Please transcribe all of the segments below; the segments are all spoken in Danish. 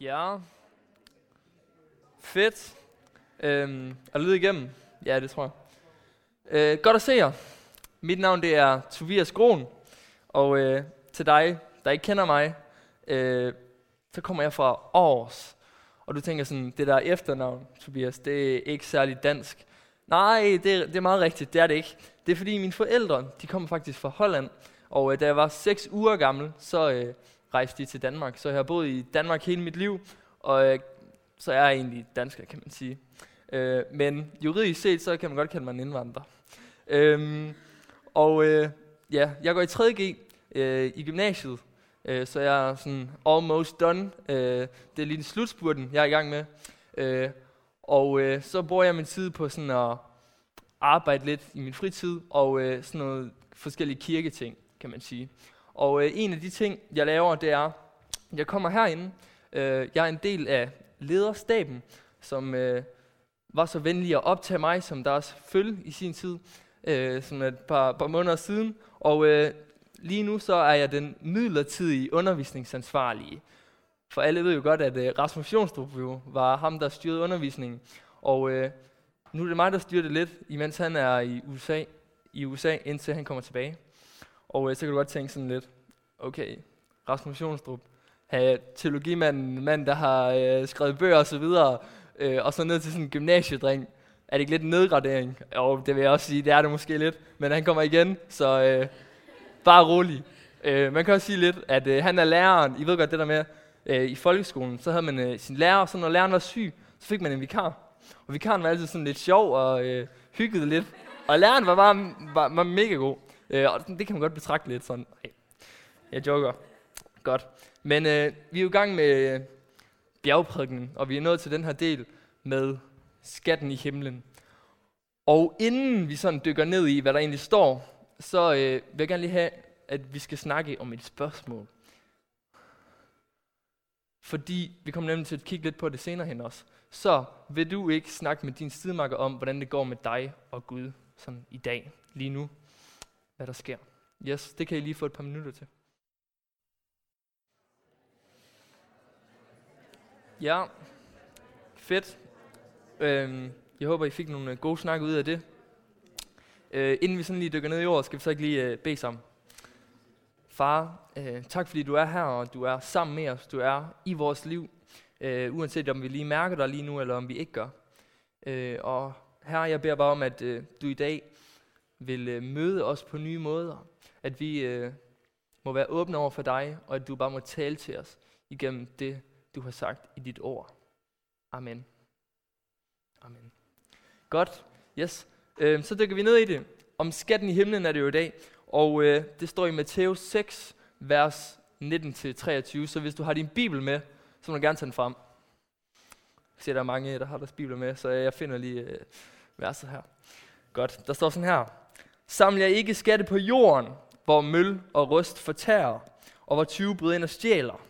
Ja. Fedt. Øhm, er det lyd igennem? Ja, det tror jeg. Øh, godt at se jer. Mit navn det er Tobias Groen, og øh, til dig, der ikke kender mig, øh, så kommer jeg fra Aarhus. Og du tænker sådan, det der efternavn, Tobias, det er ikke særlig dansk. Nej, det, det er meget rigtigt, det er det ikke. Det er fordi mine forældre, de kommer faktisk fra Holland, og øh, da jeg var 6 uger gammel, så øh, rejste de til Danmark. Så jeg har boet i Danmark hele mit liv, og øh, så er jeg egentlig dansker, kan man sige. Øh, men juridisk set, så kan man godt kalde mig en indvandrer. Øhm, og øh, ja, jeg går i 3.G øh, i gymnasiet, øh, så jeg er sådan almost done. Øh, det er lige en slutspurten, jeg er i gang med. Øh, og øh, så bruger jeg min tid på sådan at arbejde lidt i min fritid, og øh, sådan noget forskellige kirketing, kan man sige. Og øh, en af de ting, jeg laver, det er, jeg kommer herinde, øh, jeg er en del af lederstaben, som øh, var så venlig at optage mig som deres følge i sin tid, øh, som et par, par måneder siden. Og øh, lige nu så er jeg den midlertidige undervisningsansvarlige. For alle ved jo godt, at øh, Rasmus Jonstrup jo var ham, der styrede undervisningen. Og øh, nu er det mig, der styrer det lidt, imens han er i USA, i USA indtil han kommer tilbage. Og øh, så kan du godt tænke sådan lidt, okay, Rasmus Jonstrup, have teologimanden, mand, der har øh, skrevet bøger og så videre, øh, og så ned til sådan en gymnasiedreng. Er det ikke lidt en nedgradering? Og det vil jeg også sige, det er det måske lidt, men han kommer igen, så øh, bare rolig. Øh, man kan også sige lidt, at øh, han er læreren, I ved godt det der med, øh, i folkeskolen, så havde man øh, sin lærer, og så når læreren var syg, så fik man en vikar. Og vikaren var altid sådan lidt sjov og øh, hyggede lidt. Og læreren var bare var, var mega god. Øh, og det kan man godt betragte lidt sådan. Ej, jeg joker. Godt. Men øh, vi er jo i gang med øh, bjergprædiken, og vi er nået til den her del med skatten i himlen. Og inden vi sådan dykker ned i, hvad der egentlig står, så øh, vil jeg gerne lige have, at vi skal snakke om et spørgsmål. Fordi vi kommer nemlig til at kigge lidt på det senere hen også. Så vil du ikke snakke med din sidemarker om, hvordan det går med dig og Gud sådan i dag, lige nu, hvad der sker. Yes, det kan I lige få et par minutter til. Ja, fedt. Øhm, jeg håber, I fik nogle øh, gode snakke ud af det. Øh, inden vi sådan lige dykker ned i jorden, skal vi så ikke lige øh, bede sammen. Far, øh, tak fordi du er her, og du er sammen med os. Du er i vores liv, øh, uanset om vi lige mærker dig lige nu, eller om vi ikke gør. Øh, og her, jeg beder bare om, at øh, du i dag vil øh, møde os på nye måder. At vi øh, må være åbne over for dig, og at du bare må tale til os igennem det, du har sagt i dit ord. Amen. Amen. Godt. Yes. Øh, så dykker vi ned i det. Om skatten i himlen er det jo i dag. Og øh, det står i Matthæus 6, vers 19-23. Så hvis du har din bibel med, så må du gerne tage den frem. Jeg ser, der er mange, der har deres bibler med, så jeg finder lige øh, verset her. Godt. Der står sådan her. Saml jer ikke skatte på jorden, hvor møl og rust fortærer, og hvor 20 bryder ind og stjæler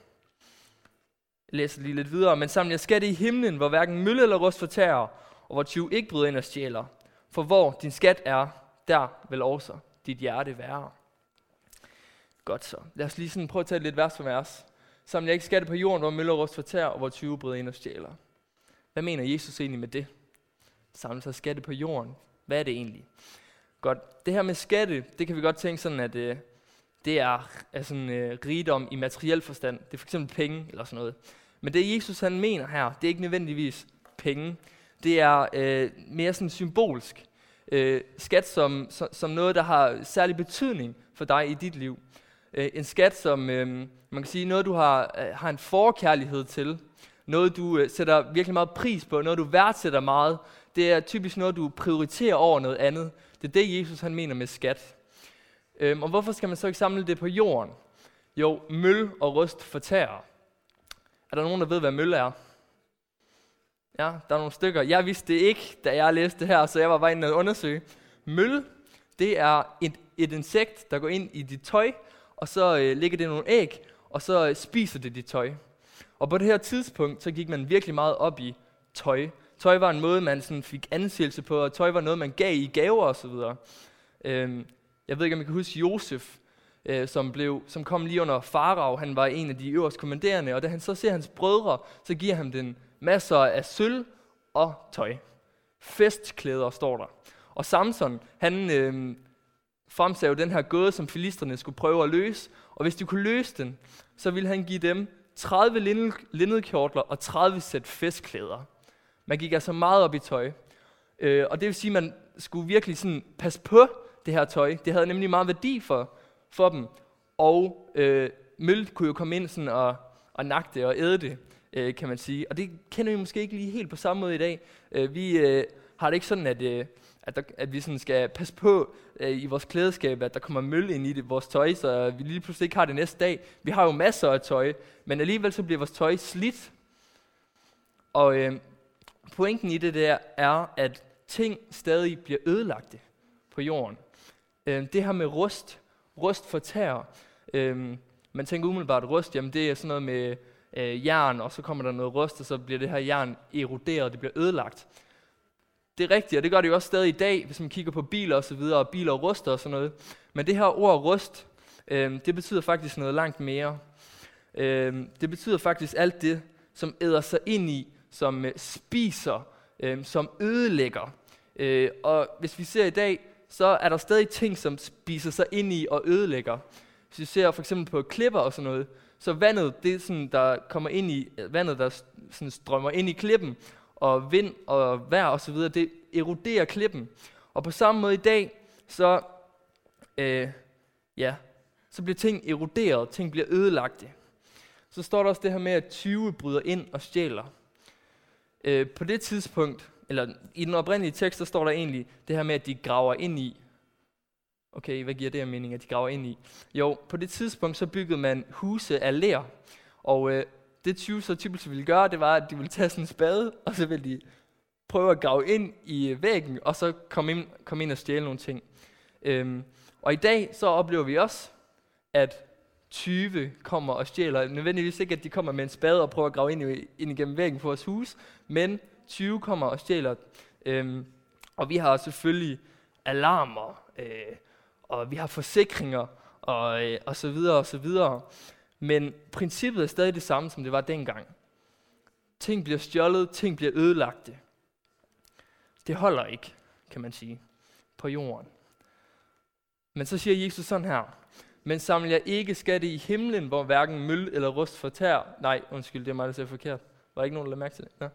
jeg læser lige lidt videre. Men saml jer skatte i himlen, hvor hverken møl eller rust fortærer, og hvor tyve ikke bryder ind og stjæler. For hvor din skat er, der vil også dit hjerte være. Godt så. Lad os lige sådan prøve at tage lidt vers for vers. Saml jer ikke skatte på jorden, hvor møl og rust fortærer, og hvor tyve bryder ind og stjæler. Hvad mener Jesus egentlig med det? Samle sig skatte på jorden. Hvad er det egentlig? Godt. Det her med skatte, det kan vi godt tænke sådan, at øh, det er, er sådan, øh, rigdom i materiel forstand. Det er for eksempel penge eller sådan noget. Men det Jesus han mener her, det er ikke nødvendigvis penge. Det er øh, mere sådan symbolsk. Øh, skat som, som, som noget, der har særlig betydning for dig i dit liv. Øh, en skat som, øh, man kan sige, noget du har, øh, har en forkærlighed til. Noget du øh, sætter virkelig meget pris på. Noget du værdsætter meget. Det er typisk noget, du prioriterer over noget andet. Det er det, Jesus han mener med skat. Øhm, og hvorfor skal man så ikke samle det på jorden? Jo, møl og rust fortærer. Er der nogen, der ved, hvad møl er? Ja, der er nogle stykker. Jeg vidste det ikke, da jeg læste det her, så jeg var bare inde og undersøge. Møl, det er et, et insekt, der går ind i dit tøj, og så øh, ligger det nogle æg, og så øh, spiser det dit tøj. Og på det her tidspunkt, så gik man virkelig meget op i tøj. Tøj var en måde, man sådan fik anseelse på, og tøj var noget, man gav i gaver osv. Øhm, jeg ved ikke, om I kan huske Josef, øh, som, blev, som kom lige under Farag. Han var en af de øverste kommanderende, og da han så ser hans brødre, så giver han den masser af sølv og tøj. Festklæder står der. Og Samson, han øh, fremsagde den her gåde, som filisterne skulle prøve at løse, og hvis de kunne løse den, så ville han give dem 30 linnedkjortler og 30 sæt festklæder. Man gik altså meget op i tøj. Øh, og det vil sige, at man skulle virkelig sådan passe på det her tøj. Det havde nemlig meget værdi for, for dem. Og øh, møl kunne jo komme ind sådan og, og nakke det og æde det, øh, kan man sige. Og det kender vi måske ikke lige helt på samme måde i dag. Øh, vi øh, har det ikke sådan, at, øh, at, der, at vi sådan skal passe på øh, i vores klædeskab, at der kommer møl ind i det, vores tøj, så vi lige pludselig ikke har det næste dag. Vi har jo masser af tøj, men alligevel så bliver vores tøj slidt. Og øh, pointen i det der er, at ting stadig bliver ødelagte på jorden. Øh, det her med rust, rust fortærer. Øh, man tænker umiddelbart, rust, jamen det er sådan noget med øh, jern, og så kommer der noget rust, og så bliver det her jern eroderet, det bliver ødelagt. Det er rigtigt, og det gør det jo også stadig i dag, hvis man kigger på biler og så videre, og biler ruster og sådan noget. Men det her ord rust, øh, det betyder faktisk noget langt mere. Øh, det betyder faktisk alt det, som æder sig ind i, som øh, spiser, øh, som ødelægger. Øh, og hvis vi ser i dag, så er der stadig ting, som spiser sig ind i og ødelægger. Hvis vi ser for eksempel på klipper og sådan noget, så vandet, det er sådan, der kommer ind i, øh, vandet, der sådan strømmer ind i klippen, og vind og vejr og så videre, det eroderer klippen. Og på samme måde i dag, så, øh, ja, så bliver ting eroderet, ting bliver ødelagte. Så står der også det her med, at 20 bryder ind og stjæler. Øh, på det tidspunkt, eller i den oprindelige tekst, der står der egentlig det her med, at de graver ind i. Okay, hvad giver det her mening, at de graver ind i? Jo, på det tidspunkt, så byggede man huse af lær. Og øh, det 20 så typisk ville gøre, det var, at de ville tage sådan en spade, og så ville de prøve at grave ind i væggen, og så komme ind, komme ind og stjæle nogle ting. Øhm, og i dag så oplever vi også, at 20 kommer og stjæler. Nødvendigvis ikke, at de kommer med en spade og prøver at grave ind, i, ind igennem væggen på vores hus, men 20 kommer og stjæler. Øhm, og vi har selvfølgelig alarmer, øh, og vi har forsikringer, og, øh, og så videre, og så videre. Men princippet er stadig det samme, som det var dengang. Ting bliver stjålet, ting bliver ødelagte. Det holder ikke, kan man sige, på jorden. Men så siger Jesus sådan her, men samler jeg ikke skatte i himlen, hvor hverken møl eller rust fortær. Nej, undskyld, det er mig, der siger forkert. Var ikke nogen, der lagde mærke til det? Ja.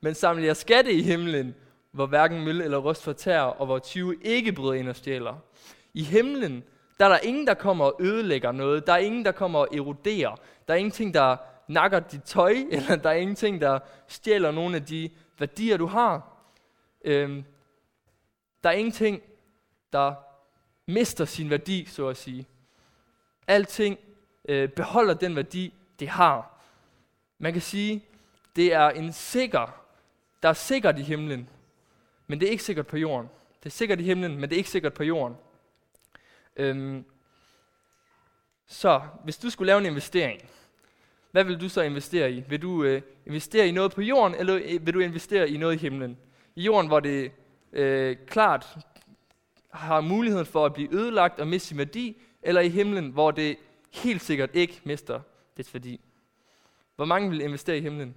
Men samler jeg skatte i himlen, hvor hverken møl eller rust fortærer, og hvor 20 ikke bryder ind og stjæler. I himlen, der er der ingen, der kommer og ødelægger noget. Der er ingen, der kommer og eroderer. Der er ingenting, der nakker dit tøj, eller der er ingenting, der stjæler nogle af de værdier, du har. Øhm, der er ingenting, der mister sin værdi, så at sige. Alting øh, beholder den værdi, det har. Man kan sige, det er en sikker, der er sikkert i himlen, men det er ikke sikkert på jorden. Det er sikkert i himlen, men det er ikke sikkert på jorden. Øhm, så hvis du skulle lave en investering, hvad vil du så investere i? Vil du øh, investere i noget på jorden, eller øh, vil du investere i noget i himlen? I jorden, hvor det øh, klart har muligheden for at blive ødelagt og miste sin værdi, eller i himlen, hvor det helt sikkert ikke mister dets værdi. Hvor mange vil investere i himlen?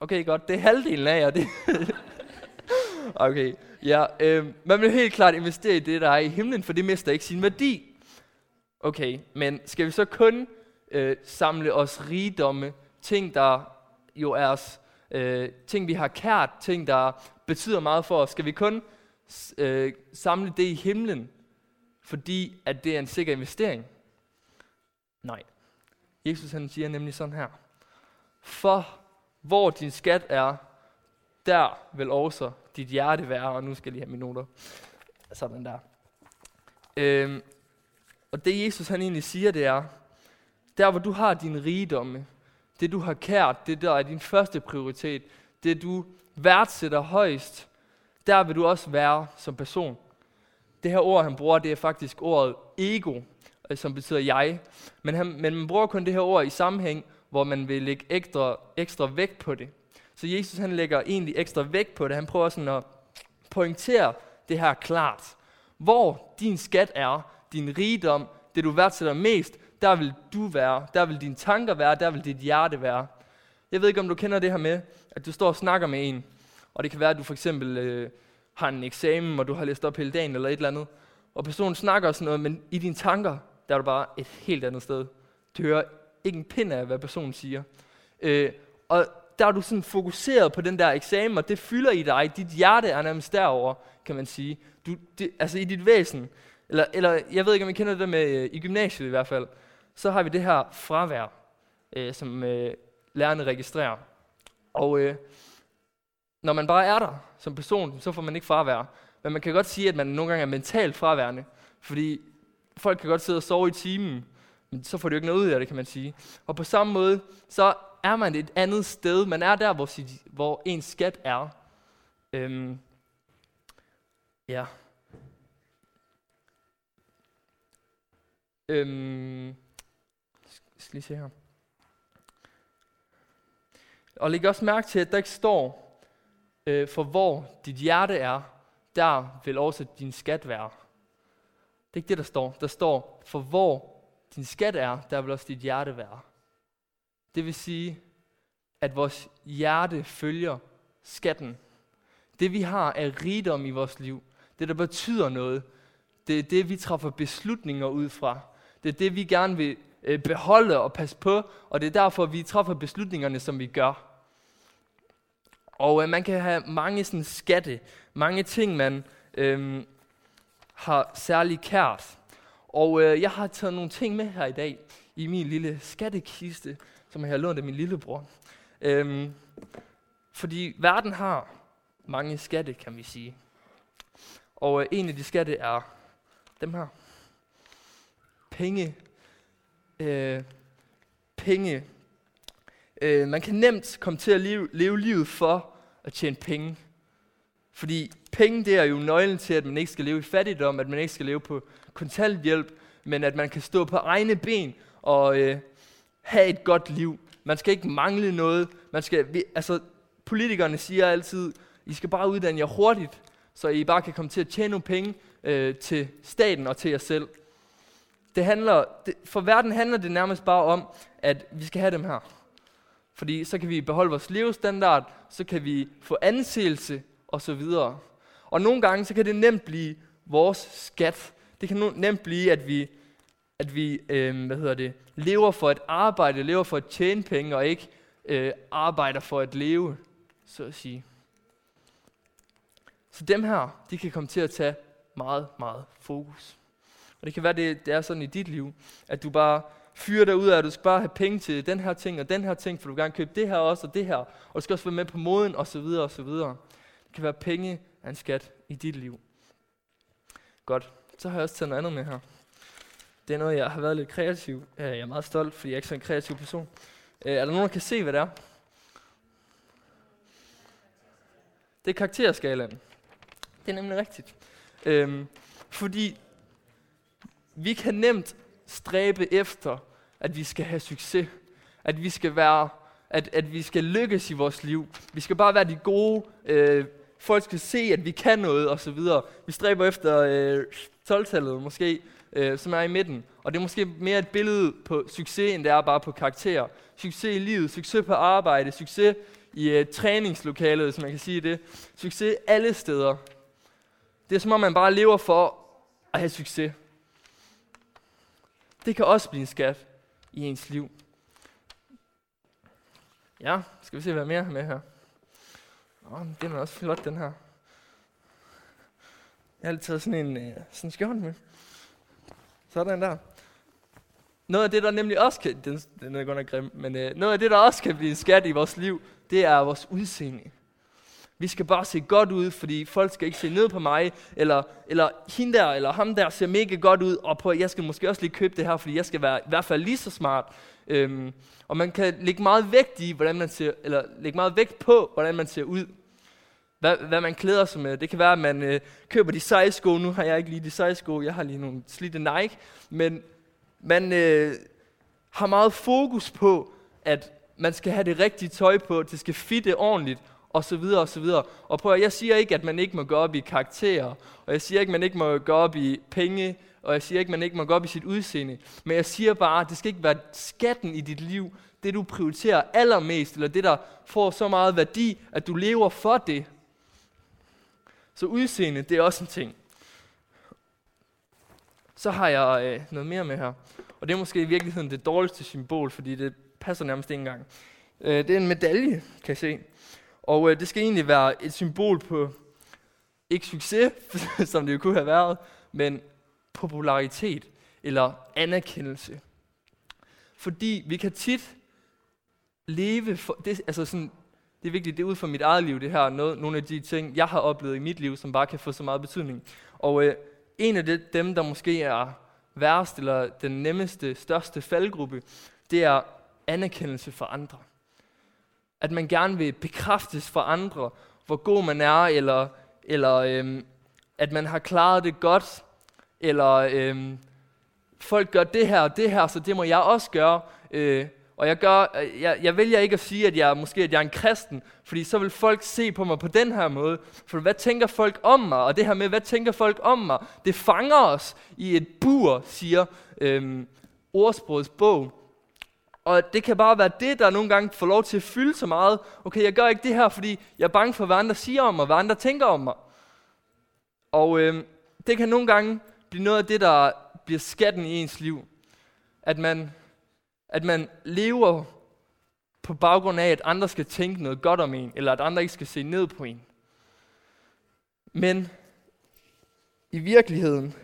Okay, godt. Det er halvdelen af jer. Det. okay, ja. Øh, man vil helt klart investere i det, der er i himlen, for det mister ikke sin værdi. Okay, men skal vi så kun øh, samle os rigdomme, ting, der jo er os, øh, ting, vi har kært, ting, der betyder meget for os? Skal vi kun øh, samle det i himlen, fordi at det er en sikker investering? Nej. Jesus han siger nemlig sådan her. For hvor din skat er, der vil også dit hjerte være. Og nu skal jeg lige have mine noter. Sådan der. Øhm, og det Jesus han egentlig siger, det er, der hvor du har din rigdomme, det du har kært, det der er din første prioritet, det du værdsætter højst, der vil du også være som person. Det her ord, han bruger, det er faktisk ordet ego, øh, som betyder jeg. Men, han, men man bruger kun det her ord i sammenhæng, hvor man vil lægge ekstra, ekstra vægt på det. Så Jesus han lægger egentlig ekstra vægt på det. Han prøver sådan at pointere det her klart. Hvor din skat er, din rigdom, det du værdsætter mest, der vil du være, der vil dine tanker være, der vil dit hjerte være. Jeg ved ikke, om du kender det her med, at du står og snakker med en, og det kan være, at du for eksempel øh, har en eksamen, og du har læst op hele dagen eller et eller andet, og personen snakker og sådan noget, men i dine tanker, der er du bare et helt andet sted. Du hører ikke en pind af, hvad personen siger. Øh, og der er du sådan fokuseret på den der eksamen, og det fylder i dig. Dit hjerte er nærmest derover, kan man sige. Du, det, altså i dit væsen. Eller, eller jeg ved ikke, om I kender det med øh, i gymnasiet i hvert fald. Så har vi det her fravær, øh, som øh, lærerne registrerer. Og øh, når man bare er der som person, så får man ikke fravær. Men man kan godt sige, at man nogle gange er mentalt fraværende. Fordi folk kan godt sidde og sove i timen, men så får du ikke noget ud af det, kan man sige. Og på samme måde, så er man et andet sted. Man er der, hvor, sit, hvor ens skat er. Øhm, ja. Øhm, jeg skal lige se her. Og læg også mærke til, at der ikke står, øh, for hvor dit hjerte er, der vil også din skat være. Det er ikke det, der står. Der står, for hvor din skat er, der vil også dit hjerte være. Det vil sige, at vores hjerte følger skatten. Det vi har er rigdom i vores liv. Det, der betyder noget. Det er det, vi træffer beslutninger ud fra. Det er det, vi gerne vil øh, beholde og passe på, og det er derfor, vi træffer beslutningerne, som vi gør. Og øh, man kan have mange sådan, skatte, mange ting, man øh, har særlig kært. Og øh, jeg har taget nogle ting med her i dag i min lille skattekiste, som jeg har lånt af min lillebror. Øh, fordi verden har mange skatte, kan vi sige. Og øh, en af de skatte er dem her. Penge. Øh, penge. Øh, man kan nemt komme til at leve, leve livet for at tjene penge. Fordi penge, det er jo nøglen til, at man ikke skal leve i fattigdom, at man ikke skal leve på kontanthjælp, men at man kan stå på egne ben og øh, have et godt liv. Man skal ikke mangle noget. Man skal, vi, altså, politikerne siger altid, I skal bare uddanne jer hurtigt, så I bare kan komme til at tjene nogle penge øh, til staten og til jer selv. Det handler, det, for verden handler det nærmest bare om, at vi skal have dem her. Fordi så kan vi beholde vores levestandard, så kan vi få anseelse og så videre. Og nogle gange så kan det nemt blive vores skat. Det kan nemt blive, at vi, at vi øh, hvad hedder det, lever for at arbejde, lever for at tjene penge, og ikke øh, arbejder for at leve, så at sige. Så dem her, de kan komme til at tage meget, meget fokus. Og det kan være, det, det er sådan i dit liv, at du bare fyre dig ud af, at du skal bare have penge til den her ting og den her ting, for du vil gerne købe det her også og det her, og du skal også være med på moden og så videre og så videre. Det kan være penge af en skat i dit liv. Godt, så har jeg også taget noget andet med her. Det er noget, jeg har været lidt kreativ. Øh, jeg er meget stolt, fordi jeg er ikke så en kreativ person. Øh, er der nogen, der kan se, hvad det er? Det er karakterskalaen. Det er nemlig rigtigt. Øhm, fordi vi kan nemt stræbe efter, at vi skal have succes. At vi skal være, at, at vi skal lykkes i vores liv. Vi skal bare være de gode. Øh, folk skal se, at vi kan noget, og så videre. Vi stræber efter øh, 12-tallet måske, øh, som er i midten. Og det er måske mere et billede på succes, end det er bare på karakter. Succes i livet, succes på arbejde, succes i øh, træningslokalet, hvis man kan sige det. Succes alle steder. Det er som om, man bare lever for at have succes. Det kan også blive en skat i ens liv. Ja, skal vi se, hvad mere med her. Åh, den er også flot, den her. Jeg har lige taget sådan en øh, sådan skjold med. Sådan der. Noget af det, der nemlig også kan, den, den er godt nok grim, men øh, noget af det, der også kan blive en skat i vores liv, det er vores udseende. Vi skal bare se godt ud, fordi folk skal ikke se ned på mig, eller, eller hende der, eller ham der ser mega godt ud, og på, jeg skal måske også lige købe det her, fordi jeg skal være i hvert fald lige så smart. Øhm, og man kan lægge meget vægt i, hvordan man ser, eller lægge meget vægt på, hvordan man ser ud. Hvad, hvad man klæder sig med. Det kan være, at man øh, køber de seje sko. Nu har jeg ikke lige de seje sko, jeg har lige nogle slidte Nike. Men man øh, har meget fokus på, at man skal have det rigtige tøj på, det skal fitte ordentligt, og så videre, og så videre. Og prøv jeg siger ikke, at man ikke må gå op i karakterer, og jeg siger ikke, at man ikke må gå op i penge, og jeg siger ikke, at man ikke må gå op i sit udseende, men jeg siger bare, at det skal ikke være skatten i dit liv, det du prioriterer allermest, eller det der får så meget værdi, at du lever for det. Så udseende, det er også en ting. Så har jeg øh, noget mere med her. Og det er måske i virkeligheden det dårligste symbol, fordi det passer nærmest ikke engang. Øh, det er en medalje, kan jeg se. Og øh, det skal egentlig være et symbol på, ikke succes, som det jo kunne have været, men popularitet eller anerkendelse. Fordi vi kan tit leve for, det, altså sådan, det er vigtigt, det er ud fra mit eget liv, det her, noget, nogle af de ting, jeg har oplevet i mit liv, som bare kan få så meget betydning. Og øh, en af det, dem, der måske er værst, eller den nemmeste, største faldgruppe, det er anerkendelse for andre. At man gerne vil bekræftes for andre, hvor god man er, eller, eller øhm, at man har klaret det godt, eller øhm, folk gør det her og det her, så det må jeg også gøre. Øh, og jeg, gør, øh, jeg, jeg vælger ikke at sige, at jeg måske at jeg er en kristen, fordi så vil folk se på mig på den her måde. For hvad tænker folk om mig? Og det her med, hvad tænker folk om mig? Det fanger os i et bur, siger øhm, ordsprogets bog. Og det kan bare være det, der nogle gange får lov til at fylde så meget. Okay, jeg gør ikke det her, fordi jeg er bange for, hvad andre siger om mig, hvad andre tænker om mig. Og øh, det kan nogle gange blive noget af det, der bliver skatten i ens liv. At man at man lever på baggrund af, at andre skal tænke noget godt om en, eller at andre ikke skal se ned på en. Men i virkeligheden,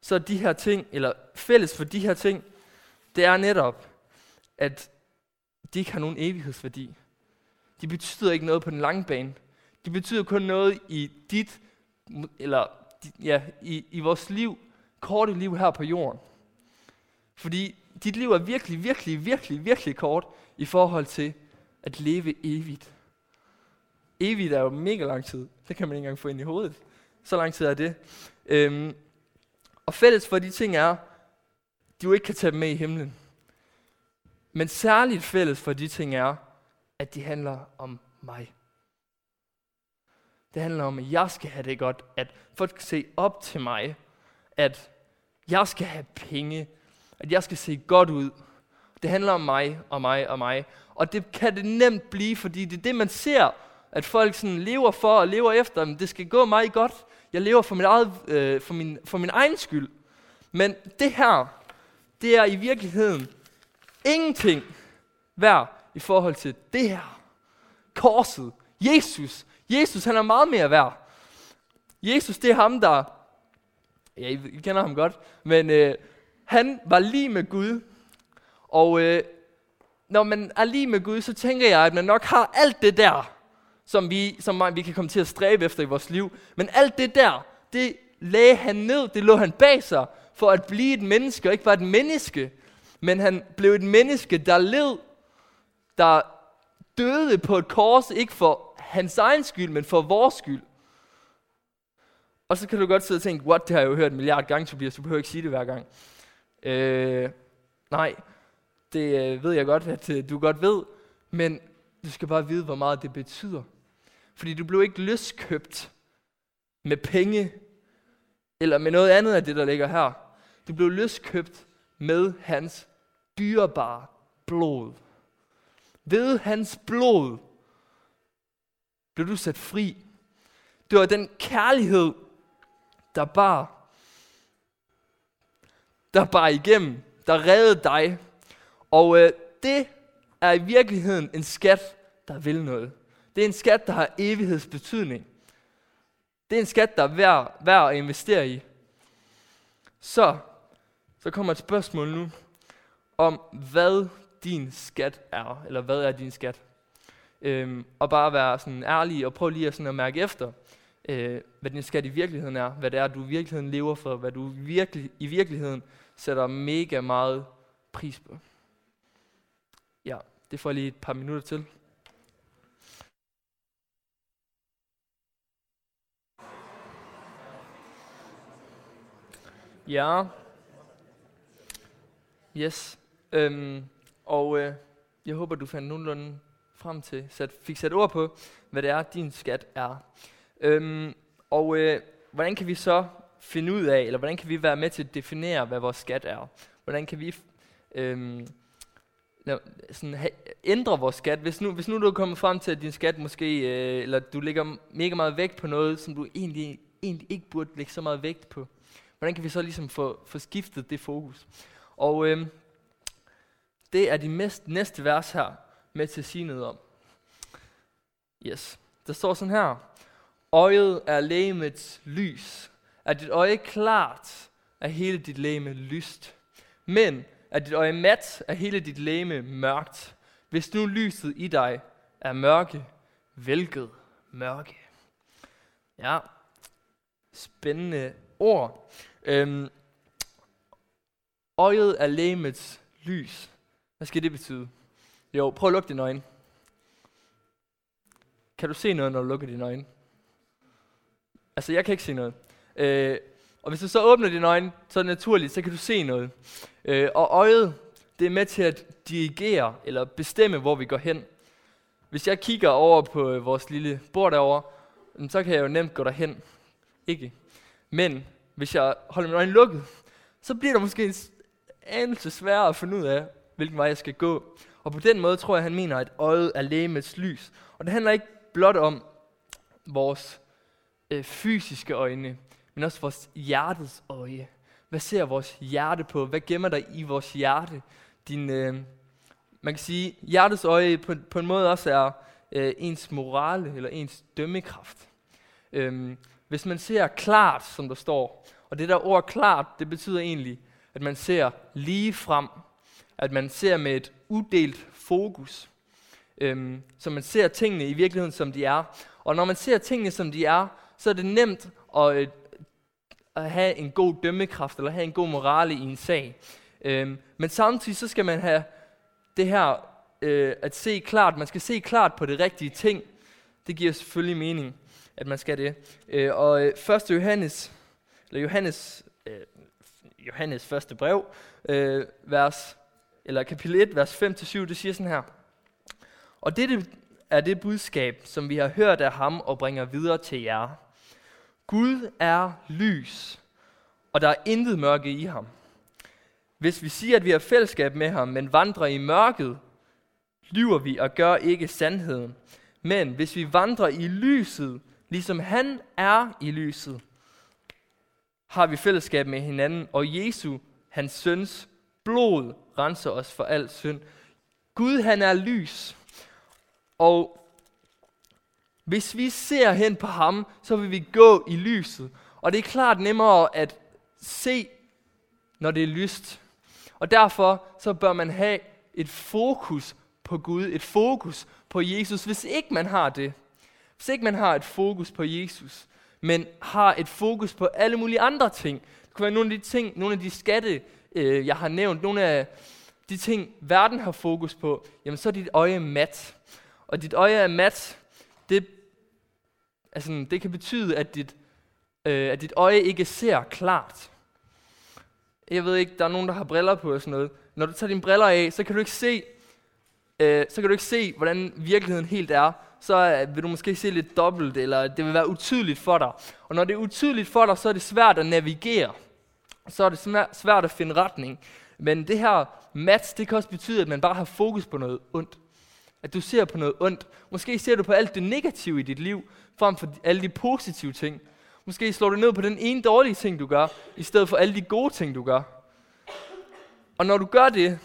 så er de her ting, eller fælles for de her ting, det er netop, at de ikke har nogen evighedsværdi. De betyder ikke noget på den lange bane. De betyder kun noget i dit, eller ja, i, i vores liv, korte liv her på jorden. Fordi dit liv er virkelig, virkelig, virkelig, virkelig kort i forhold til at leve evigt. Evigt er jo mega lang tid. Det kan man ikke engang få ind i hovedet. Så lang tid er det. Øhm, og fælles for de ting er, de jo ikke kan tage dem med i himlen. Men særligt fælles for de ting er, at de handler om mig. Det handler om, at jeg skal have det godt, at folk skal se op til mig, at jeg skal have penge, at jeg skal se godt ud. Det handler om mig og mig og mig. Og det kan det nemt blive, fordi det er det, man ser, at folk sådan lever for og lever efter. Men det skal gå mig godt. Jeg lever for min, eget, øh, for, min, for min egen skyld. Men det her, det er i virkeligheden ingenting værd i forhold til det her. Korset. Jesus. Jesus, han er meget mere værd. Jesus, det er ham, der... Ja, I, kender ham godt. Men øh, han var lige med Gud. Og øh, når man er lige med Gud, så tænker jeg, at man nok har alt det der, som vi, som vi kan komme til at stræbe efter i vores liv. Men alt det der, det lagde han ned, det lå han bag sig, for at blive et menneske, og ikke bare et menneske. Men han blev et menneske, der led, der døde på et kors, ikke for hans egen skyld, men for vores skyld. Og så kan du godt sidde og tænke, what, det har jeg jo hørt en milliard gange, Tobias, du behøver ikke sige det hver gang. Øh, nej, det øh, ved jeg godt, at øh, du godt ved, men du skal bare vide, hvor meget det betyder. Fordi du blev ikke løskøbt med penge, eller med noget andet af det, der ligger her. Du blev løskøbt med hans dyrebare blod. Ved hans blod blev du sat fri. Det var den kærlighed, der bar der bar igennem, der reddede dig. Og øh, det er i virkeligheden en skat, der vil noget. Det er en skat, der har evighedsbetydning. Det er en skat, der er værd, værd at investere i. Så, så kommer et spørgsmål nu, om hvad din skat er, eller hvad er din skat. Øhm, og bare være sådan ærlig og prøv lige at, sådan at mærke efter, øh, hvad din skat i virkeligheden er, hvad det er, du i virkeligheden lever for, hvad du virkelig, i virkeligheden sætter mega meget pris på. Ja, det får jeg lige et par minutter til. Ja. Yes. Øhm, og øh, jeg håber, du fandt nogenlunde frem til, sat, fik sat ord på, hvad det er, din skat er. Øhm, og øh, hvordan kan vi så finde ud af, eller hvordan kan vi være med til at definere, hvad vores skat er? Hvordan kan vi øhm, sådan, ha, ændre vores skat? Hvis nu, hvis nu du er kommet frem til, at din skat måske, øh, eller du lægger mega meget vægt på noget, som du egentlig, egentlig ikke burde lægge så meget vægt på, hvordan kan vi så ligesom få, få skiftet det fokus? Og øhm, det er de mest, næste vers her med til at sige noget om. Yes. Der står sådan her. Øjet er lægemets lys. Er dit øje klart, er hele dit læme lyst. Men er dit øje mat, er hele dit læme mørkt. Hvis nu lyset i dig er mørke, hvilket mørke. Ja, spændende ord. Øhm, øjet er lægemets lys. Hvad skal det betyde? Jo, prøv at lukke dine øjne. Kan du se noget, når du lukker dine øjne? Altså, jeg kan ikke se noget. Øh, og hvis du så åbner dine øjne, så er det naturligt, så kan du se noget. Øh, og øjet, det er med til at dirigere eller bestemme, hvor vi går hen. Hvis jeg kigger over på øh, vores lille bord derovre, så kan jeg jo nemt gå derhen. Ikke? Men hvis jeg holder mine øjne lukket, så bliver det måske en anelse sværere at finde ud af, hvilken vej jeg skal gå. Og på den måde tror jeg, han mener, at øjet er lægemets lys. Og det handler ikke blot om vores øh, fysiske øjne, men også vores hjertets øje. Hvad ser vores hjerte på? Hvad gemmer der i vores hjerte? Din, øh, man kan sige, hjertets øje på, på en måde også er øh, ens morale eller ens dømmekraft. Øhm, hvis man ser klart, som der står, og det der ord klart, det betyder egentlig, at man ser lige frem, at man ser med et uddelt fokus, øhm, så man ser tingene i virkeligheden, som de er. Og når man ser tingene, som de er, så er det nemt at, øh, at have en god dømmekraft, eller have en god morale i en sag. Øhm, men samtidig så skal man have det her øh, at se klart. Man skal se klart på det rigtige ting. Det giver selvfølgelig mening, at man skal det. Øh, og øh, 1. Johannes, eller Johannes, øh, Johannes første brev, øh, vers, eller kapitel 1, vers 5-7, det siger sådan her. Og dette er det budskab, som vi har hørt af ham og bringer videre til jer. Gud er lys, og der er intet mørke i ham. Hvis vi siger, at vi har fællesskab med ham, men vandrer i mørket, lyver vi og gør ikke sandheden. Men hvis vi vandrer i lyset, ligesom han er i lyset, har vi fællesskab med hinanden, og Jesu, hans søns blod, renser os for al synd. Gud, han er lys, og hvis vi ser hen på ham, så vil vi gå i lyset. Og det er klart nemmere at se, når det er lyst. Og derfor så bør man have et fokus på Gud, et fokus på Jesus. Hvis ikke man har det, hvis ikke man har et fokus på Jesus, men har et fokus på alle mulige andre ting. Det kunne være nogle af de ting, nogle af de skatte, øh, jeg har nævnt, nogle af de ting, verden har fokus på, jamen så er dit øje mat. Og dit øje er mat, det, altså, det kan betyde, at dit, øh, at dit øje ikke ser klart. Jeg ved ikke, der er nogen, der har briller på og sådan noget. Når du tager dine briller af, så kan du ikke se, øh, så kan du ikke se, hvordan virkeligheden helt er så øh, vil du måske se lidt dobbelt, eller det vil være utydeligt for dig. Og når det er utydeligt for dig, så er det svært at navigere. Så er det svært at finde retning. Men det her match, det kan også betyde, at man bare har fokus på noget ondt. At du ser på noget ondt. Måske ser du på alt det negative i dit liv, frem for alle de positive ting. Måske slår du ned på den ene dårlige ting, du gør, i stedet for alle de gode ting, du gør. Og når du gør det,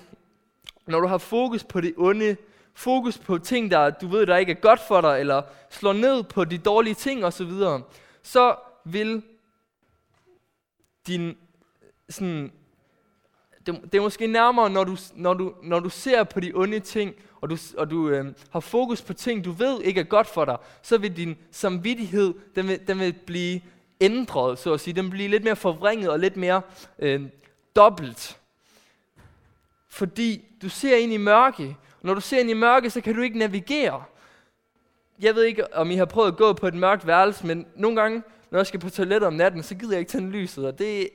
når du har fokus på det onde, fokus på ting, der du ved, der ikke er godt for dig, eller slår ned på de dårlige ting osv., så, så vil din sådan, det, det er måske nærmere, når du, når, du, når du ser på de onde ting, og du, og du øh, har fokus på ting, du ved ikke er godt for dig, så vil din samvittighed, den vil, den vil blive ændret, så at sige. Den vil blive lidt mere forvrænget og lidt mere øh, dobbelt. Fordi du ser ind i mørke, når du ser ind i mørke, så kan du ikke navigere. Jeg ved ikke, om I har prøvet at gå på et mørkt værelse, men nogle gange, når jeg skal på toilettet om natten, så gider jeg ikke tænde lyset, og det,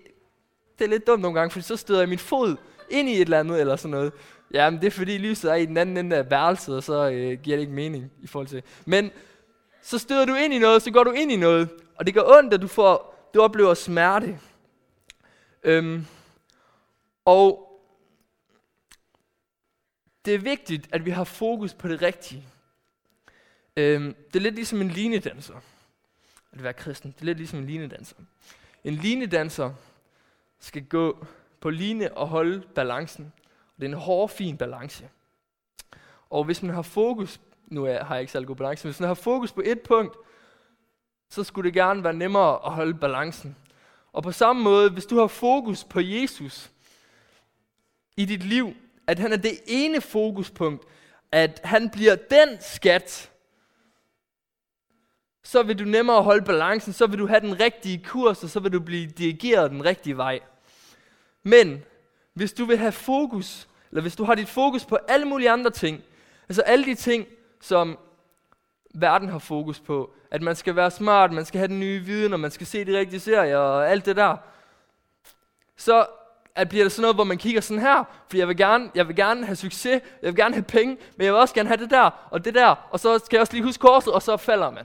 det er lidt dumt nogle gange, for så støder jeg min fod ind i et eller andet, eller sådan noget. Ja, men det er fordi lyset er i den anden ende af værelset, og så øh, giver det ikke mening i forhold til. Men så støder du ind i noget, så går du ind i noget, og det gør ondt, at du får du oplever smerte. Øhm, og det er vigtigt, at vi har fokus på det rigtige. Øhm, det er lidt ligesom en linedanser. At være kristen, det er lidt ligesom en linedanser. En linedanser skal gå på line og holde balancen. Det er en hård, fin balance. Og hvis man har fokus, nu har jeg ikke særlig god balance, hvis man har fokus på et punkt, så skulle det gerne være nemmere at holde balancen. Og på samme måde, hvis du har fokus på Jesus i dit liv, at han er det ene fokuspunkt, at han bliver den skat, så vil du nemmere holde balancen, så vil du have den rigtige kurs, og så vil du blive dirigeret den rigtige vej. Men hvis du vil have fokus, eller hvis du har dit fokus på alle mulige andre ting, altså alle de ting, som verden har fokus på, at man skal være smart, man skal have den nye viden, og man skal se de rigtige serier og alt det der, så at bliver det sådan noget, hvor man kigger sådan her, for jeg vil, gerne, jeg vil gerne have succes, jeg vil gerne have penge, men jeg vil også gerne have det der og det der, og så skal jeg også lige huske korset, og så falder man.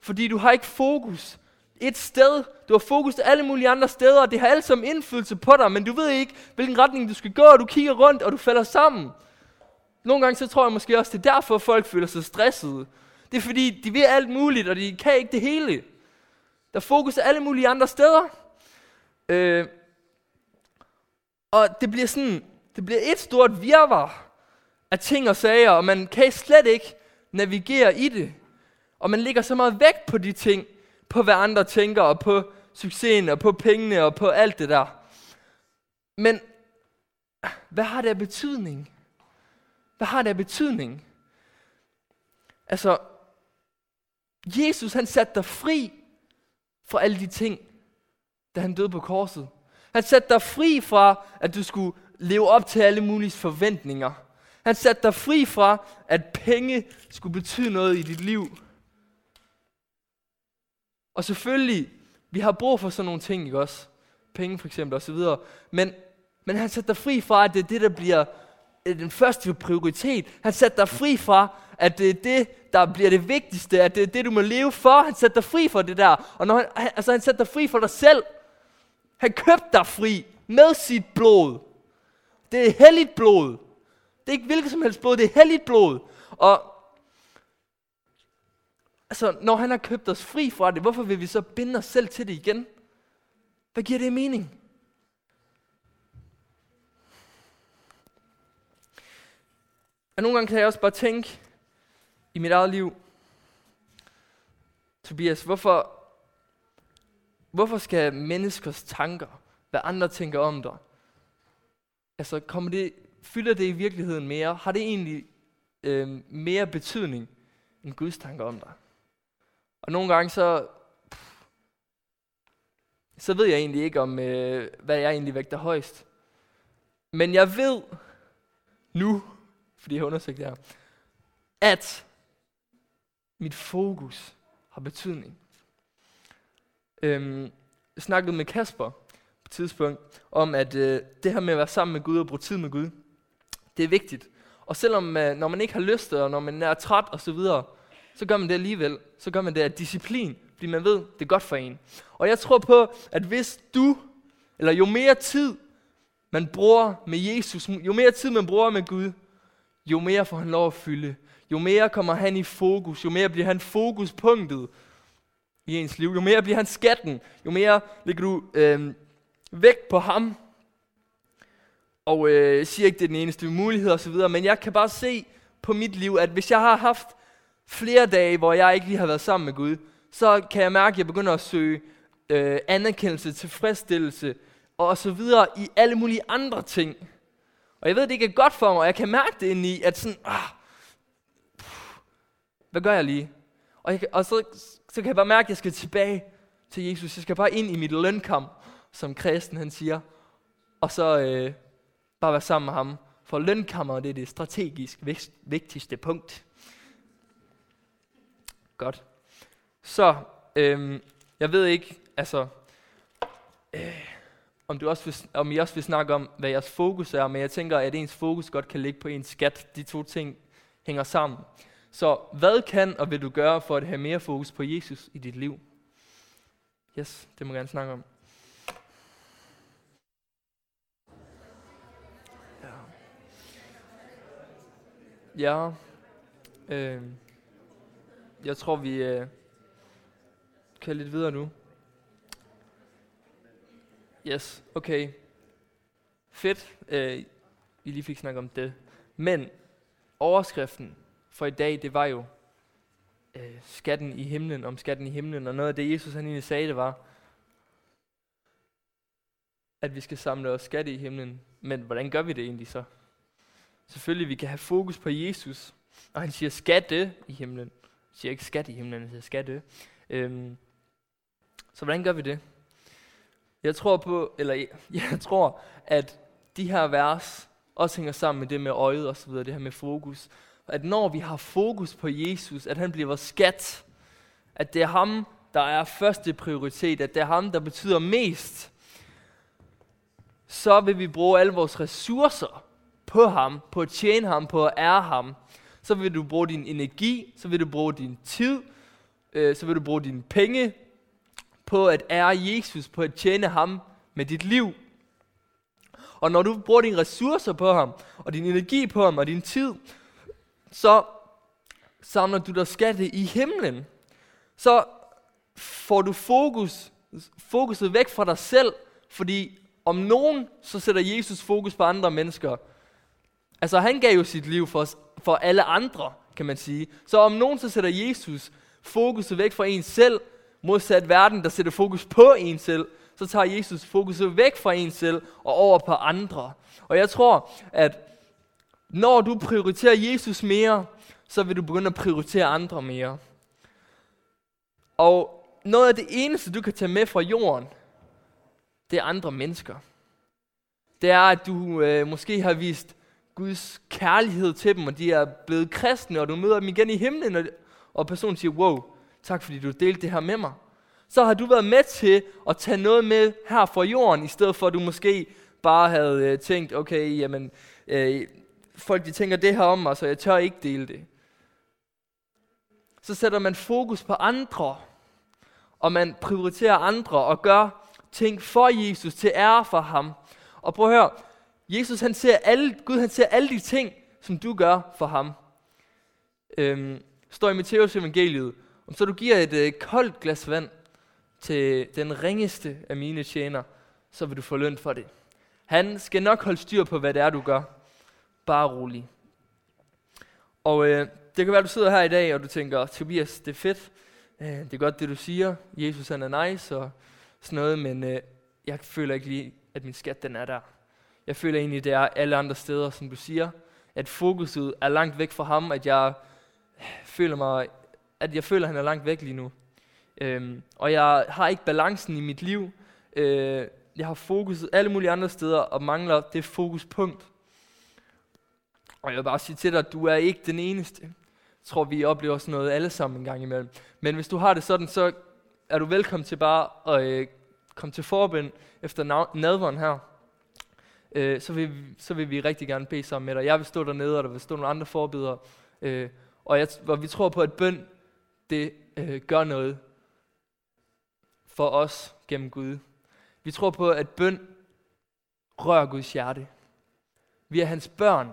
Fordi du har ikke fokus et sted. Du har fokus til alle mulige andre steder, og det har alle sammen indflydelse på dig, men du ved ikke, hvilken retning du skal gå, og du kigger rundt, og du falder sammen. Nogle gange så tror jeg måske også, det er derfor, folk føler sig stressede. Det er fordi, de vil alt muligt, og de kan ikke det hele. Der er fokus til alle mulige andre steder. Øh, og det bliver sådan, det bliver et stort virvar af ting og sager, og man kan slet ikke navigere i det. Og man lægger så meget vægt på de ting, på hvad andre tænker, og på succesen, og på pengene, og på alt det der. Men hvad har det af betydning? Hvad har det af betydning? Altså, Jesus han satte dig fri fra alle de ting, da han døde på korset. Han satte dig fri fra, at du skulle leve op til alle mulige forventninger. Han satte dig fri fra, at penge skulle betyde noget i dit liv. Og selvfølgelig, vi har brug for sådan nogle ting, ikke også? Penge for eksempel, og så videre. Men, men han satte dig fri fra, at det er det, der bliver øh, den første prioritet. Han satte dig fri fra, at det er det, der bliver det vigtigste, at det er det, du må leve for. Han satte dig fri fra det der. Og når han, altså, han satte dig fri for dig selv. Han købte dig fri med sit blod. Det er helligt blod. Det er ikke hvilket som helst blod, det er helligt blod. Og altså, når han har købt os fri fra det, hvorfor vil vi så binde os selv til det igen? Hvad giver det mening? Og nogle gange kan jeg også bare tænke i mit eget liv, Tobias, hvorfor, hvorfor skal menneskers tanker, hvad andre tænker om dig, altså kommer det, fylder det i virkeligheden mere? Har det egentlig øh, mere betydning end Guds tanker om dig? Og nogle gange så, så ved jeg egentlig ikke om, øh, hvad jeg egentlig vægter højst. Men jeg ved nu, fordi jeg har undersøgt det her, at mit fokus har betydning. Øhm, jeg snakkede med Kasper på et tidspunkt om, at øh, det her med at være sammen med Gud og bruge tid med Gud, det er vigtigt. Og selvom øh, når man ikke har lyst, og når man er træt og så videre, så gør man det alligevel. Så gør man det af disciplin, fordi man ved, det er godt for en. Og jeg tror på, at hvis du, eller jo mere tid man bruger med Jesus, jo mere tid man bruger med Gud, jo mere får han lov at fylde. Jo mere kommer han i fokus, jo mere bliver han fokuspunktet i ens liv. Jo mere bliver han skatten, jo mere lægger du øh, vægt på ham. Og øh, jeg siger ikke, det er den eneste mulighed osv., men jeg kan bare se på mit liv, at hvis jeg har haft flere dage, hvor jeg ikke lige har været sammen med Gud, så kan jeg mærke, at jeg begynder at søge øh, anerkendelse, tilfredsstillelse og så videre i alle mulige andre ting. Og jeg ved, at det ikke er godt for mig, og jeg kan mærke det indeni, at sådan, ah, pff, hvad gør jeg lige? Og, jeg, og så, så kan jeg bare mærke, at jeg skal tilbage til Jesus. Jeg skal bare ind i mit lønkamp, som kristen han siger. Og så øh, bare være sammen med ham. For lønkammer, det er det strategisk vigtigste punkt. Godt. Så, øhm, jeg ved ikke, altså, øh, om, du også vil, om I også vil snakke om, hvad jeres fokus er, men jeg tænker, at ens fokus godt kan ligge på ens skat. De to ting hænger sammen. Så hvad kan og vil du gøre for at have mere fokus på Jesus i dit liv? Yes, det må jeg gerne snakke om. Ja. Ja. Øh, jeg tror, vi øh, kan lidt videre nu. Yes, okay. Fedt, øh, vi lige fik snakket om det. Men overskriften for i dag, det var jo øh, skatten i himlen, om skatten i himlen. Og noget af det, Jesus han egentlig sagde, det var, at vi skal samle os skatte i himlen. Men hvordan gør vi det egentlig så? Selvfølgelig, vi kan have fokus på Jesus. Og han siger skatte i himlen. Siger ikke skat i himlen, han siger skatte. Øhm, så hvordan gør vi det? Jeg tror på, eller jeg tror, at de her vers også hænger sammen med det med øjet og så videre, det her med fokus. At når vi har fokus på Jesus, at han bliver vores skat, at det er ham, der er første prioritet, at det er ham, der betyder mest, så vil vi bruge alle vores ressourcer på ham, på at tjene ham, på at ære ham. Så vil du bruge din energi, så vil du bruge din tid, øh, så vil du bruge dine penge på at ære Jesus, på at tjene ham med dit liv. Og når du bruger dine ressourcer på ham, og din energi på ham, og din tid, så samler du dig skatte i himlen. Så får du fokus, fokuset væk fra dig selv, fordi om nogen, så sætter Jesus fokus på andre mennesker. Altså han gav jo sit liv for, for alle andre, kan man sige. Så om nogen, så sætter Jesus fokuset væk fra en selv, modsat verden, der sætter fokus på en selv, så tager Jesus fokuset væk fra en selv og over på andre. Og jeg tror, at når du prioriterer Jesus mere, så vil du begynde at prioritere andre mere. Og noget af det eneste, du kan tage med fra jorden, det er andre mennesker. Det er, at du øh, måske har vist Guds kærlighed til dem, og de er blevet kristne, og du møder dem igen i himlen, og, og personen siger, wow, tak fordi du delte det her med mig. Så har du været med til at tage noget med her fra jorden, i stedet for at du måske bare havde øh, tænkt, okay, jamen, øh, folk de tænker det her om mig, så jeg tør ikke dele det. Så sætter man fokus på andre, og man prioriterer andre og gør ting for Jesus til ære for ham. Og prøv at høre, Jesus han ser alle, Gud han ser alle de ting, som du gør for ham. Øhm, står i Matteus evangeliet, om så du giver et øh, koldt glas vand til den ringeste af mine tjener, så vil du få løn for det. Han skal nok holde styr på, hvad det er, du gør. Bare rolig. Og øh, det kan være, at du sidder her i dag, og du tænker, Tobias, det er fedt. Øh, det er godt, det du siger. Jesus han er nice og sådan noget, men øh, jeg føler ikke lige, at min skat den er der. Jeg føler egentlig, det er alle andre steder, som du siger. At fokuset er langt væk fra ham, at jeg øh, føler mig, at jeg føler, at han er langt væk lige nu. Øhm, og jeg har ikke balancen i mit liv. Øh, jeg har fokuset alle mulige andre steder, og mangler det fokuspunkt. Og jeg vil bare sige til dig, at du er ikke den eneste. Jeg tror, vi oplever sådan noget alle sammen en gang imellem. Men hvis du har det sådan, så er du velkommen til bare at øh, komme til forbind efter nadveren her. Øh, så, vil, så vil vi rigtig gerne bede sammen med dig. Jeg vil stå dernede, og der vil stå nogle andre forbedere. Øh, og, jeg, og vi tror på, at bøn, det øh, gør noget for os gennem Gud. Vi tror på, at bøn rører Guds hjerte. Vi er hans børn,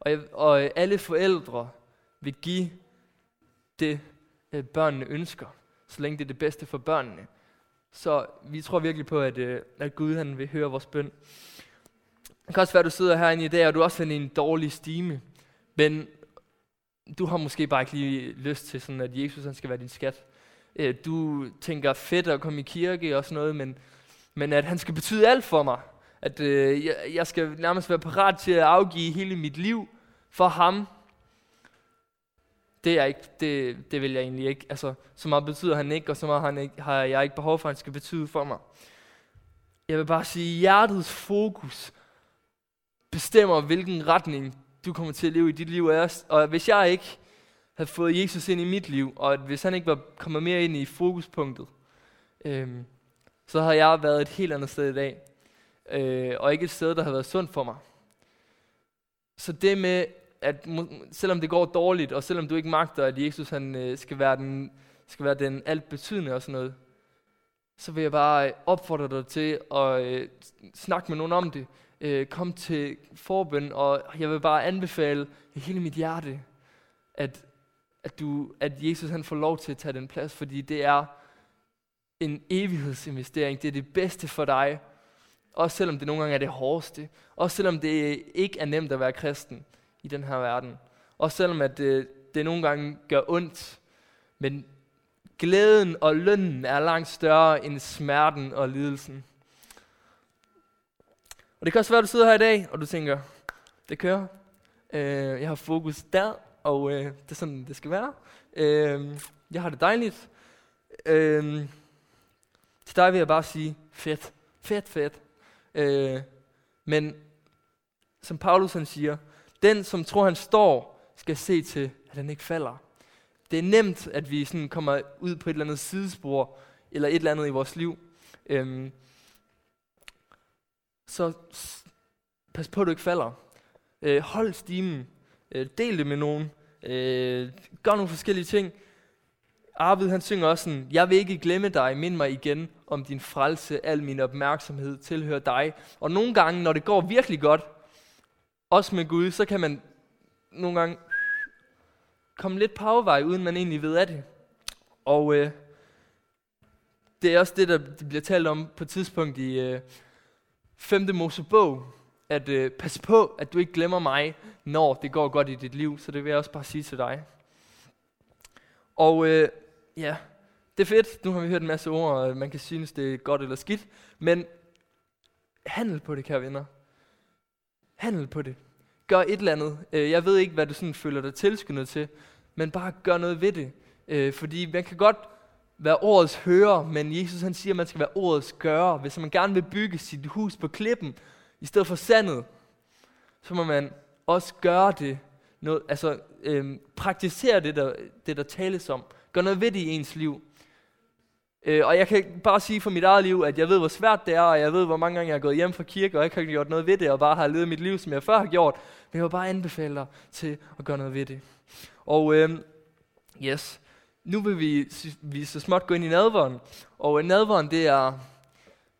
og, og øh, alle forældre vil give det, øh, børnene ønsker, så længe det er det bedste for børnene. Så vi tror virkelig på, at, øh, at Gud han vil høre vores bøn. Det kan også være, at du sidder herinde i dag, og du også er i en dårlig stime. Men du har måske bare ikke lige lyst til, sådan, at Jesus han skal være din skat. Øh, du tænker fedt at komme i kirke og sådan noget, men, men at han skal betyde alt for mig. At øh, jeg, jeg skal nærmest være parat til at afgive hele mit liv for ham. Det, er ikke, det, det vil jeg egentlig ikke. Altså, så meget betyder han ikke, og så meget han ikke, har jeg ikke behov for, at han skal betyde for mig. Jeg vil bare sige, hjertets fokus bestemmer, hvilken retning du kommer til at leve i dit liv. Og hvis jeg ikke havde fået Jesus ind i mit liv, og at hvis han ikke var kommet mere ind i fokuspunktet, øhm, så havde jeg været et helt andet sted i dag. Øh, og ikke et sted, der havde været sundt for mig. Så det med, at selvom det går dårligt, og selvom du ikke magter, at Jesus han, øh, skal, være den, skal være den alt betydende og sådan noget, så vil jeg bare opfordre dig til at øh, snakke med nogen om det. Øh, kom til forbøn, og jeg vil bare anbefale hele mit hjerte, at, at, du, at Jesus han får lov til at tage den plads, fordi det er en evighedsinvestering. Det er det bedste for dig. Også selvom det nogle gange er det hårdeste. Også selvom det ikke er nemt at være kristen i den her verden. Også selvom at det, det nogle gange gør ondt. Men glæden og lønnen er langt større end smerten og lidelsen. Og det kan også være, at du sidder her i dag, og du tænker, det kører. Øh, jeg har fokus der, og øh, det er sådan, det skal være. Øh, jeg har det dejligt. Øh, til dig vil jeg bare sige, fedt, fedt, fedt. Øh, men som Paulus han siger, den som tror han står, skal se til, at han ikke falder. Det er nemt, at vi sådan kommer ud på et eller andet sidespor, eller et eller andet i vores liv. Øhm, så pas på, at du ikke falder. Øh, hold stimen. Øh, del det med nogen. Øh, gør nogle forskellige ting. Arvid han synger også sådan, jeg vil ikke glemme dig, mind mig igen om din frelse, al min opmærksomhed tilhører dig. Og nogle gange, når det går virkelig godt, også med Gud, så kan man nogle gange komme lidt på afvej, uden man egentlig ved af det. Og øh, det er også det, der bliver talt om på et tidspunkt i øh, 5. Mosebog, at øh, pas på, at du ikke glemmer mig, når det går godt i dit liv. Så det vil jeg også bare sige til dig. Og øh, ja, det er fedt. Nu har vi hørt en masse ord, og man kan synes, det er godt eller skidt. Men handel på det, kære venner. Handel på det. Gør et eller andet. Øh, jeg ved ikke, hvad du sådan føler dig tilskyndet til, men bare gør noget ved det. Øh, fordi man kan godt være ordets hører, men Jesus han siger, at man skal være ordets gøre. Hvis man gerne vil bygge sit hus på klippen, i stedet for sandet, så må man også gøre det. Noget, altså øhm, praktisere det der, det, der tales om. Gør noget ved det i ens liv. Øh, og jeg kan bare sige for mit eget liv, at jeg ved, hvor svært det er, og jeg ved, hvor mange gange jeg har gået hjem fra kirke, og ikke har gjort noget ved det, og bare har levet mit liv, som jeg før har gjort. Men jeg vil bare anbefale dig til at gøre noget ved det. Og øhm, yes, nu vil vi, vi så småt gå ind i nadvåren. Og øh, nadvåren, det er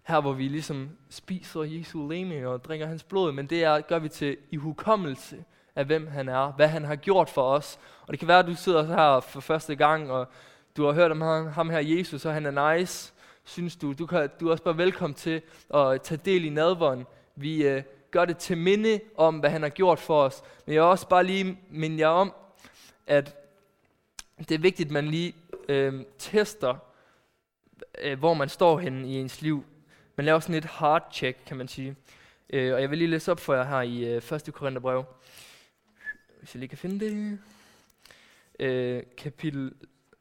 her, hvor vi ligesom spiser Jesu leme og drikker hans blod, men det er, gør vi til i hukommelse af, hvem han er, hvad han har gjort for os. Og det kan være, at du sidder her for første gang, og du har hørt om ham, ham her Jesus, og han er nice, synes du. Du, kan, du er også bare velkommen til at tage del i nadvånden. Vi øh, gør det til minde om, hvad han har gjort for os. Men jeg vil også bare lige minde jer om, at det er vigtigt, at man lige øh, tester, øh, hvor man står henne i ens liv. Man laver sådan et hard check, kan man sige. Øh, og jeg vil lige læse op for jer her i øh, 1. Korintherbrev. Hvis jeg lige kan finde det. Øh, kapitel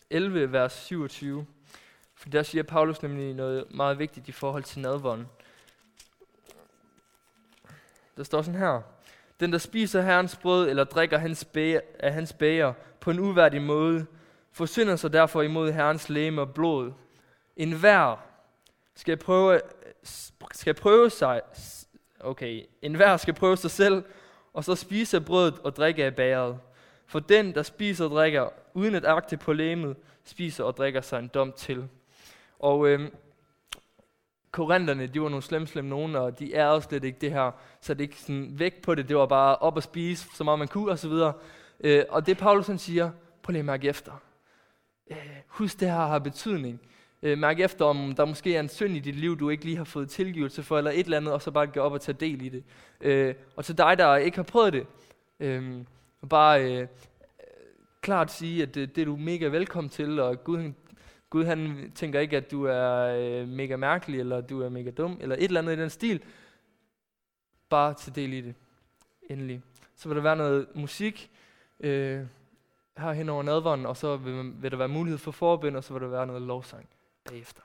11, vers 27. For der siger Paulus nemlig noget meget vigtigt i forhold til nadvånden. Der står sådan her. Den, der spiser herrens brød eller drikker hans bæger, af hans bæger på en uværdig måde, forsynder sig derfor imod herrens læme og blod. En hver skal prøve, skal prøve sig, okay, en hver skal prøve sig selv, og så spise brødet og drikke af bæret. For den, der spiser og drikker, uden at agte på læmet, spiser og drikker sig en dom til. Og øhm, korinterne, de var nogle slem, slem nogen, og de er slet ikke det her. Så det er ikke sådan væk på det, det var bare op og spise, så meget man kunne osv. Øh, og det Paulus han siger, prøv lige at mærke efter. Øh, husk det her har betydning. Øh, mærk efter, om der måske er en synd i dit liv, du ikke lige har fået tilgivelse for, eller et eller andet, og så bare gå op og tage del i det. Øh, og til dig, der ikke har prøvet det, øh, bare øh, klart sige, at det, det er du mega velkommen til, og Gud, han, Gud han tænker ikke, at du er øh, mega mærkelig, eller du er mega dum, eller et eller andet i den stil. Bare til del i det. Endelig. Så vil der være noget musik øh, her hen over nadvånden, og så vil, vil der være mulighed for forbøn, og så vil der være noget lovsang bagefter.